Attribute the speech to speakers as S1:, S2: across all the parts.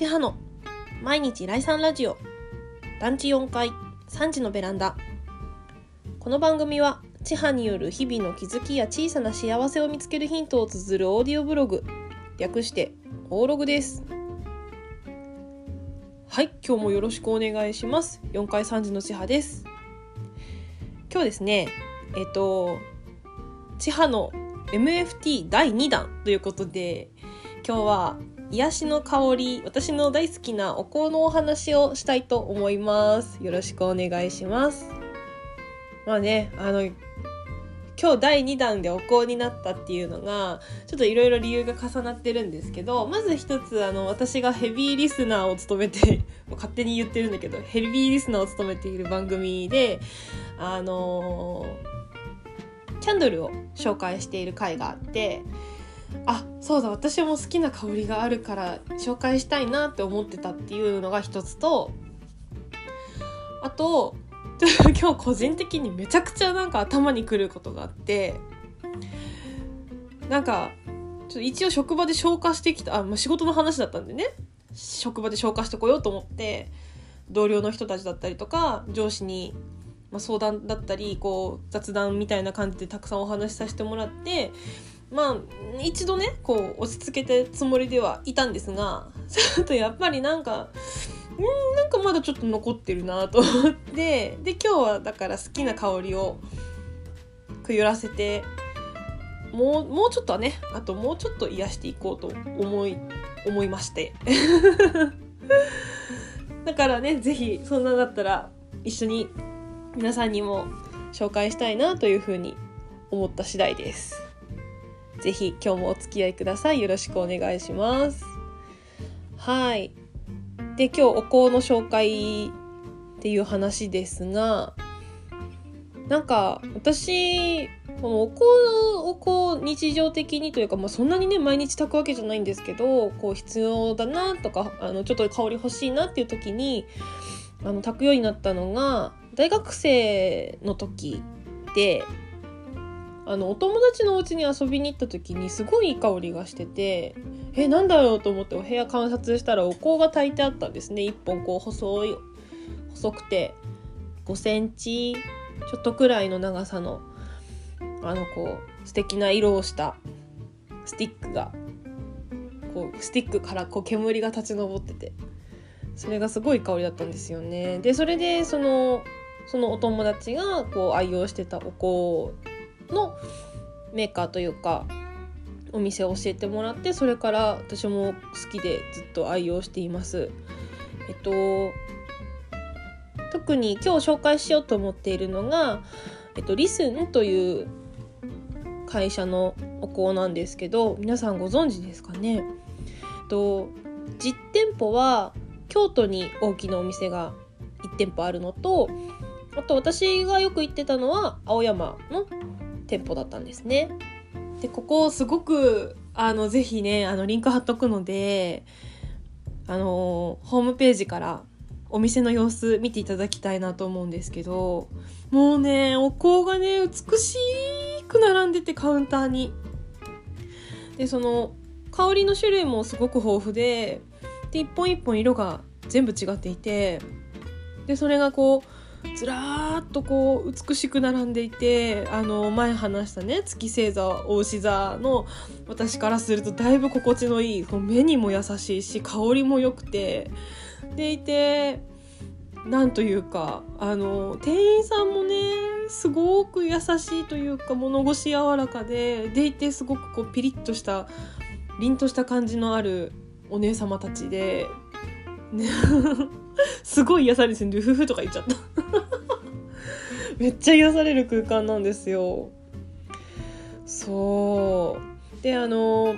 S1: 千葉の毎日来産ラジオ。団地4階3時のベランダ。この番組は千葉による日々の気づきや小さな幸せを見つけるヒントを綴るオーディオブログ。略してオーログです。はい今日もよろしくお願いします。4階3時の千葉です。今日ですねえっと千葉の MFT 第2弾ということで今日は癒しの香り私の大好きなお香のお話をしたいと思います。よろしくお願いします。まあねあの今日第2弾でお香になったっていうのがちょっといろいろ理由が重なってるんですけどまず一つあの私がヘビーリスナーを務めて 勝手に言ってるんだけどヘビーリスナーを務めている番組であのキャンドルを紹介している回があってあそうだ私も好きな香りがあるから紹介したいなって思ってたっていうのが一つとあと 今日個人的にめちゃくちゃなんか頭にくることがあってなんかちょっと一応職場で消化してきたあ、まあ、仕事の話だったんでね。職場で消化してこようと思って同僚の人たちだったりとか上司に、まあ、相談だったりこう雑談みたいな感じでたくさんお話しさせてもらってまあ一度ねこう落ち着けたつもりではいたんですが ちょっとやっぱりなんかんなんかまだちょっと残ってるなと思ってで今日はだから好きな香りをくゆらせてもうもうちょっとはねあともうちょっと癒していこうと思い思いまして だからね是非そんなだったら一緒に皆さんにも紹介したいなというふうに思った次第です。ぜひ今日もお付き合いください。よろしくお願いします。はい。で、今日お香の紹介っていう話ですが、なんか私、このお香をこう日常的にというか、まあ、そんなにね毎日炊くわけじゃないんですけどこう必要だなとかあのちょっと香り欲しいなっていう時にあの炊くようになったのが大学生の時であのお友達のお家に遊びに行った時にすごいいい香りがしててえなんだろうと思ってお部屋観察したらお香が炊いてあったんですね1本こう細い細くて5センチちょっとくらいの長さのあのこう素敵な色をしたスティックがこうスティックからこう煙が立ち上っててそれがすごい香りだったんですよね。でそれでそのそのお友達がこう愛用してたお香のメーカーというかお店を教えてもらってそれから私も好きでずっと愛用しています。えっと特に今日紹介しようと思っているのが、えっと、リスンという会社のお香なんですけど皆さんご存知ですかね、えっと、実店舗は京都に大きなお店が1店舗あるのとあと私がよく行ってたのは青山の店舗だったんですね。でここすごくあのぜひねあのリンク貼っとくのであのホームページからお店の様子見ていただきたいなと思うんですけどもうねお香がね美しく並んでてカウンターに。でその香りの種類もすごく豊富でで一本一本色が全部違っていてでそれがこうずらーっとこう美しく並んでいてあの前話したね月星座大牛座の私からするとだいぶ心地のいい目にも優しいし香りも良くてでいてなんというかあの店員さんもねすごく優しいというか物腰柔らかででいてすごくこうピリッとした凛とした感じのあるお姉様たちで、すごい癒されるんですよ。ルフフとか言っちゃった。めっちゃ癒される空間なんですよ。そう。で、あの、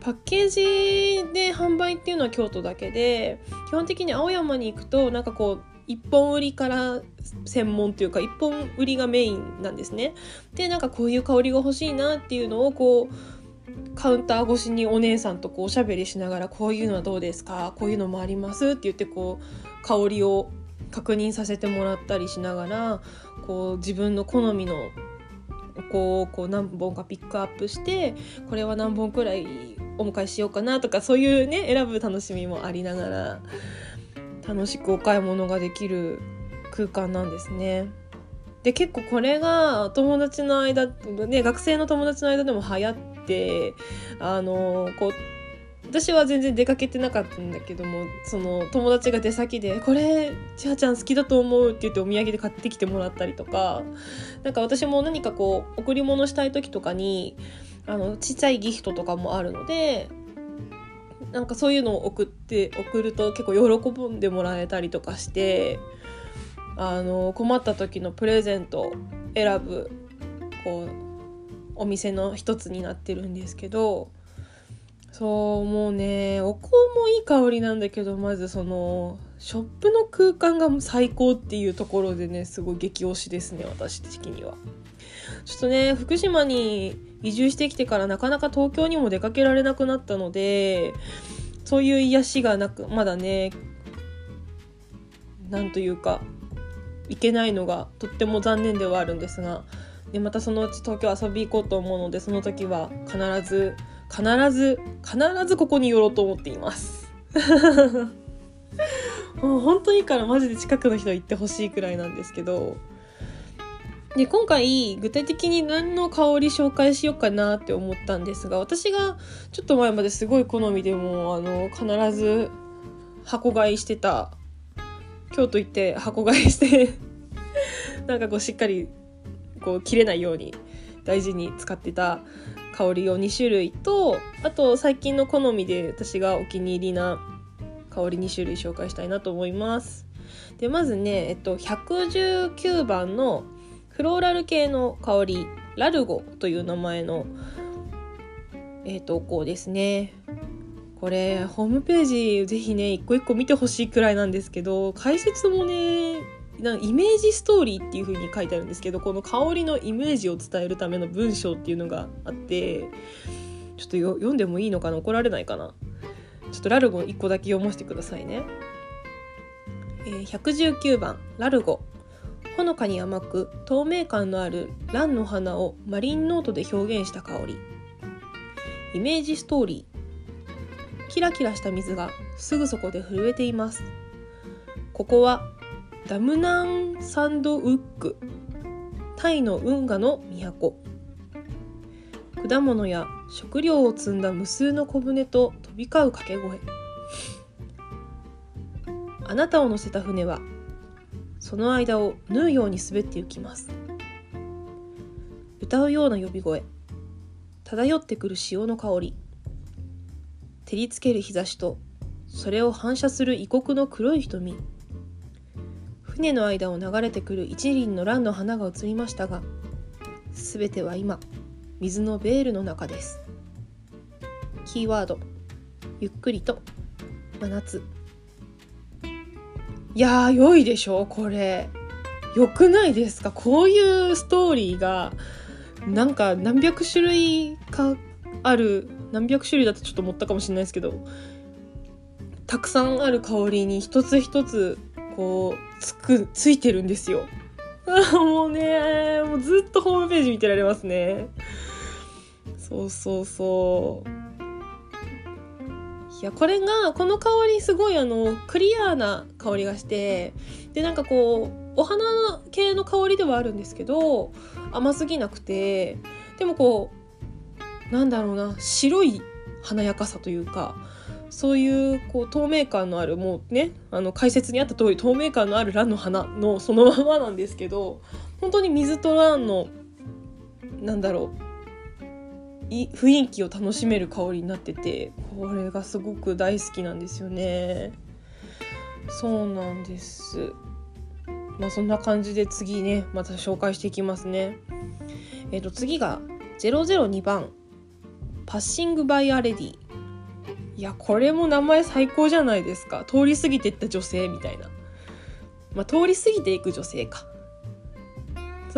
S1: パッケージで販売っていうのは京都だけで、基本的に青山に行くと、なんかこう、一本売りから専門っていうか一本売りがメインなんですね。でなんかこういう香りが欲しいなっていうのをこうカウンター越しにお姉さんとこうおしゃべりしながらこういうのはどうですか？こういうのもあります？って言ってこう香りを確認させてもらったりしながらこう自分の好みのこうこう何本かピックアップしてこれは何本くらいお迎えしようかなとかそういうね選ぶ楽しみもありながら楽しくお買い物ができる空間なんですね。で結構これが友達の間、ね、学生の友達の間でも流行ってあのこう私は全然出かけてなかったんだけどもその友達が出先で「これ千葉ちゃん好きだと思う」って言ってお土産で買ってきてもらったりとかなんか私も何かこう贈り物したい時とかにあのちっちゃいギフトとかもあるのでなんかそういうのを送って送ると結構喜んでもらえたりとかしてあの困った時のプレゼント選ぶこうお店の一つになってるんですけどそうもうねお香もいい香りなんだけどまずそのショップの空間が最高っていうところでねすごい激推しですね私的には。ちょっとね福島に移住してきてからなかなか東京にも出かけられなくなったのでそういう癒しがなくまだねなんというか行けないのがとっても残念ではあるんですがでまたそのうち東京遊び行こうと思うのでその時は必ず必ず必ずここに寄ろうと思っています。もう本当にいいからマジで近くの人行ってほしいくらいなんですけど。で今回具体的に何の香り紹介しようかなって思ったんですが私がちょっと前まですごい好みでもあの必ず箱買いしてた京都行って箱買いして なんかこうしっかりこう切れないように大事に使ってた香りを2種類とあと最近の好みで私がお気に入りな香り2種類紹介したいなと思います。でまずね、えっと、119番のフローラル系の香りラルゴという名前の、えー、投稿ですね。これホームページぜひね一個一個見てほしいくらいなんですけど解説もねなイメージストーリーっていう風に書いてあるんですけどこの香りのイメージを伝えるための文章っていうのがあってちょっと読んでもいいのかな？怒られないかな？ちょっとラルゴ1個だけ読ませてくださいね、えー、119番。ラルゴ。ほのかに甘く透明感のある蘭の花をマリンノートで表現した香り。イメージストーリー。キラキラした水がすぐそこで震えています。ここはダムナンサンドウックタイの運河の都。果物や食料を積んだ無数の小舟と飛び交う掛け声。あなたを乗せた船はその間を縫うように滑って行きます。歌うような呼び声。漂ってくる潮の香り。照りつける日差しとそれを反射する異国の黒い瞳。船の間を流れてくる一輪の蘭の花が映りましたが全ては今水のベールの中です。キーワードゆっくりと真夏。いやー良いでしょこれ。良くないですか？こういうストーリーがなんか何百種類かある何百種類だとちょっと思ったかもしれないですけどたくさんある香りに一つ一つこうつくついてるんですよ。もうねもうずっとホームページ見てられますね。そうそうそう。いやこれがこの香りすごいあのクリアーな香りがしてでなんかこうお花系の香りではあるんですけど甘すぎなくてでもこうなんだろうな白い華やかさというかそういうこう透明感のあるもうねあの解説にあった通り透明感のある蘭の花のそのままなんですけど本当に水と蘭のなんだろう雰囲気を楽しめる香りになっててこれがすごく大好きなんですよね。そうなんです。まあそんな感じで次ねまた紹介していきますね。えっ、ー、と次が002番パッシングバイアレディいやこれも名前最高じゃないですか。通り過ぎていった女性みたいな。まあ通り過ぎていく女性か。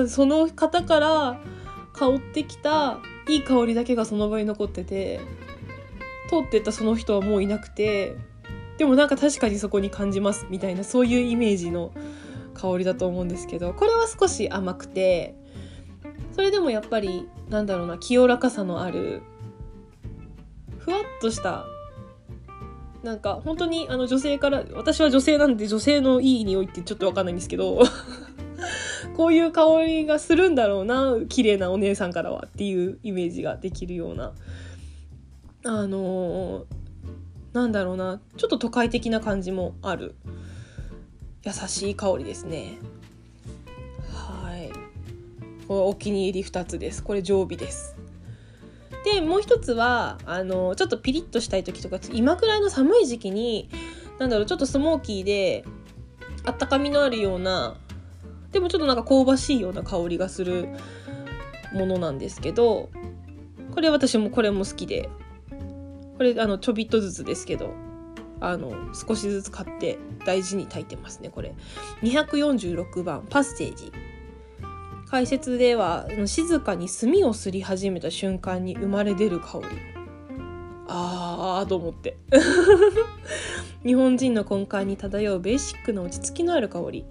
S1: その方から香ってきたいい香りだけがその場に残ってて通ってったその人はもういなくてでもなんか確かにそこに感じますみたいなそういうイメージの香りだと思うんですけどこれは少し甘くてそれでもやっぱりなんだろうな清らかさのあるふわっとしたなんか本当にあの女性から私は女性なんで女性のいい匂いってちょっとわかんないんですけど こういう香りがするんだろうな綺麗なお姉さんからはっていうイメージができるようなあのー、なんだろうなちょっと都会的な感じもある。優しい香りですね。はい。お気に入り2つです。これ常備です。でもう一つはあのちょっとピリッとしたい時とか今くらいの寒い時期になんだろうちょっとスモーキーであったかみのあるようなでもちょっとなんか香ばしいような香りがするものなんですけどこれ私もこれも好きでこれあのちょびっとずつですけどあの少しずつ買って大事に炊いてますねこれ。246番パッセージ。解説では静かに炭をすり始めた瞬間に生まれ出る香り。あーと思って。日本人の根幹に漂うベーシックな落ち着きのある香り。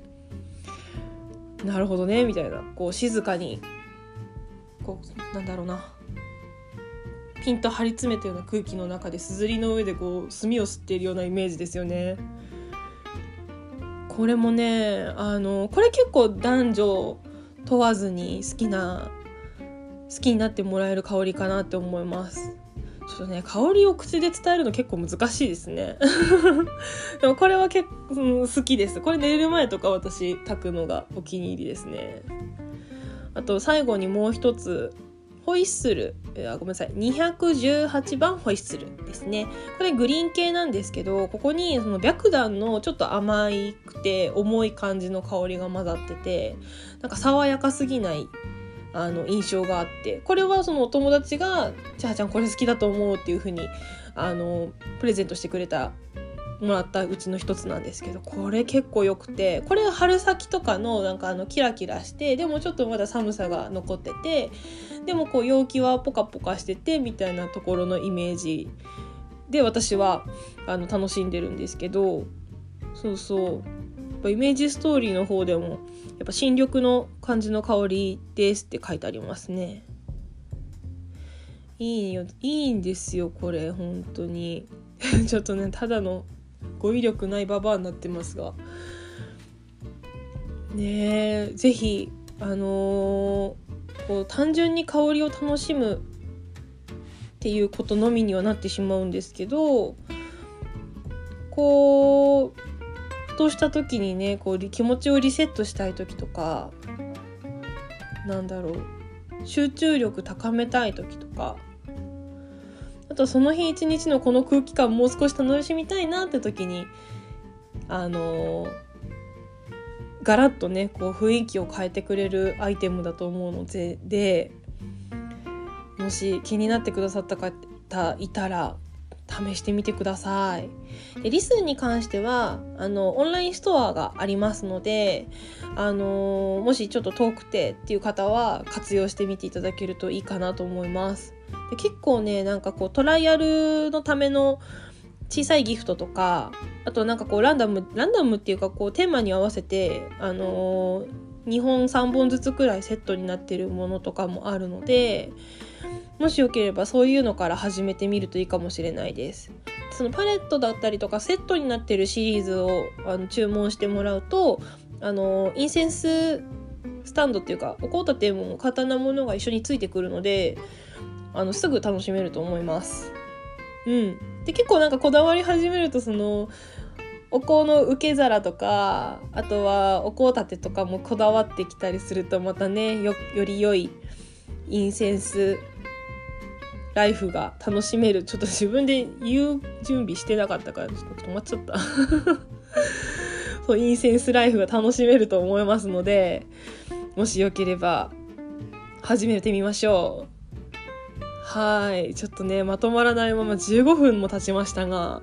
S1: なるほどねみたいな。こう静かにこうなんだろうな。ピンと張り詰めたような空気の中ですずりの上でこう炭を吸っているようなイメージですよね。これもねあのこれ結構男女問わずに好きな好きになってもらえる香りかなって思います。ちょっとね香りを口で伝えるの結構難しいですね。でもこれは結構、うん、好きです。これ寝る前とか私炊くのがお気に入りですね。あと最後にもう一つホイッスル、あごめんなさい、218番ホイッスルですね。これグリーン系なんですけど、ここにその白檀のちょっと甘くて重い感じの香りが混ざってて、なんか爽やかすぎないあの印象があって、これはそのお友達が、ちはちゃんこれ好きだと思うっていう風に、あの、プレゼントしてくれたもらったうちの一つなんですけどこれ結構良くてこれ春先とかのなんかあのキラキラしてでもちょっとまだ寒さが残っててでもこう陽気はポカポカしててみたいなところのイメージで私はあの楽しんでるんですけどそうそうイメージストーリーの方でもやっぱ新緑の感じの香りですって書いてありますね。いいよいいんですよこれ本当に ちょっとねただの語彙力ないババアになってますが。ねえ是非あのー、こう単純に香りを楽しむっていうことのみにはなってしまうんですけどこうふとした時にねこう気持ちをリセットしたい時とかなんだろう集中力高めたい時とかとその日一日のこの空気感もう少し楽しみたいなって時にあのガラッとねこう雰囲気を変えてくれるアイテムだと思うのででもし気になってくださった方いたら試してみてください。でリスンに関してはあのオンラインストアがありますので、あのもしちょっと遠くてっていう方は活用してみていただけるといいかなと思います。で結構ねなんかこうトライアルのための小さいギフトとかあとなんかこうランダムランダムっていうかこうテーマに合わせてあのー、2本3本ずつくらいセットになってるものとかもあるのでもしよければそういうのから始めてみるといいかもしれないです。そのパレットだったりとかセットになってるシリーズをあの注文してもらうとあのインセンススタンドっていうかお香立ても簡単なものが一緒についてくるのであのすぐ楽しめると思います。うん、で結構なんかこだわり始めるとそのお香の受け皿とかあとはお香立てとかもこだわってきたりするとまたねより良いインセンスライフが楽しめる。ちょっと自分で言う準備してなかったからちょっと止まっちゃった。そうインセンスライフが楽しめると思いますのでもしよければ始めてみましょうはい。ちょっとね、まとまらないまま15分も経ちましたが、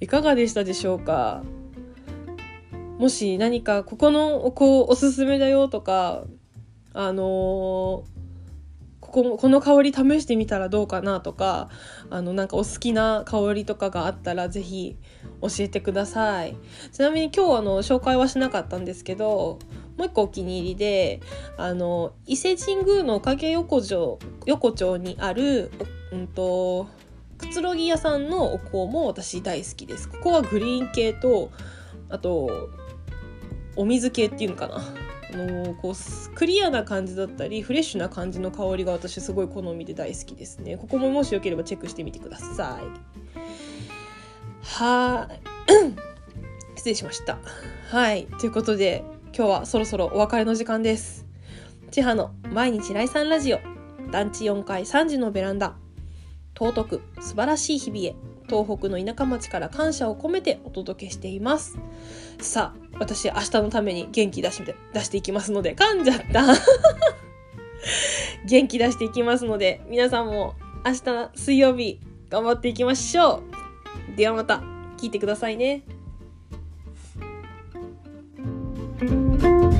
S1: いかがでしたでしょうか？もし何かここのお香おすすめだよとか、あのー、ここ、この香り試してみたらどうかなとか、あの、なんかお好きな香りとかがあったらぜひ教えてください。ちなみに今日あの、紹介はしなかったんですけど、もう一個お気に入りであの伊勢神宮の影横丁横丁にある、うんと、くつろぎ屋さんのお香も私大好きです。ここはグリーン系とあとお水系っていうのかな。あのこうクリアな感じだったりフレッシュな感じの香りが私すごい好みで大好きですね。ここももしよければチェックしてみてください。はい 失礼しました。はい。ということで今日はそろそろお別れの時間です。千葉の毎日来産ラジオ。団地4階3時のベランダ。尊く素晴らしい日々へ。東北の田舎町から感謝を込めてお届けしています。さあ私明日のために元気出して出していきますので噛んじゃった。元気出していきますので皆さんも明日水曜日頑張っていきましょう。ではまた聞いてくださいね。thank you